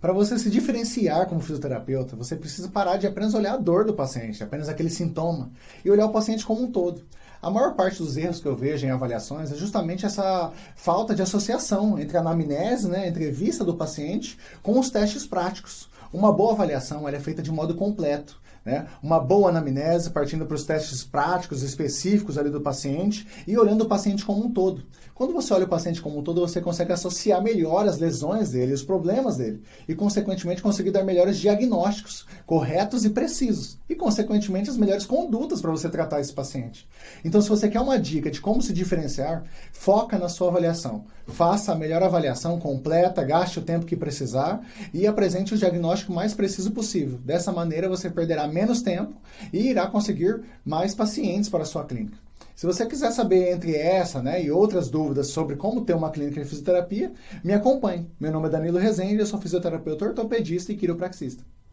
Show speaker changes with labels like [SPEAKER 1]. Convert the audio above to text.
[SPEAKER 1] Para você se diferenciar como fisioterapeuta, você precisa parar de apenas olhar a dor do paciente, apenas aquele sintoma, e olhar o paciente como um todo. A maior parte dos erros que eu vejo em avaliações é justamente essa falta de associação entre a anamnese, né, a entrevista do paciente, com os testes práticos. Uma boa avaliação é feita de modo completo. Né? Uma boa anamnese, partindo para os testes práticos, específicos ali do paciente e olhando o paciente como um todo. Quando você olha o paciente como um todo, você consegue associar melhor as lesões dele, os problemas dele, e, consequentemente, conseguir dar melhores diagnósticos corretos e precisos, e, consequentemente, as melhores condutas para você tratar esse paciente. Então, se você quer uma dica de como se diferenciar, foca na sua avaliação. Faça a melhor avaliação completa, gaste o tempo que precisar e apresente o diagnóstico mais preciso possível. Dessa maneira, você perderá menos tempo e irá conseguir mais pacientes para a sua clínica. Se você quiser saber entre essa né, e outras dúvidas sobre como ter uma clínica de fisioterapia, me acompanhe. Meu nome é Danilo Rezende, eu sou fisioterapeuta ortopedista e quiropraxista.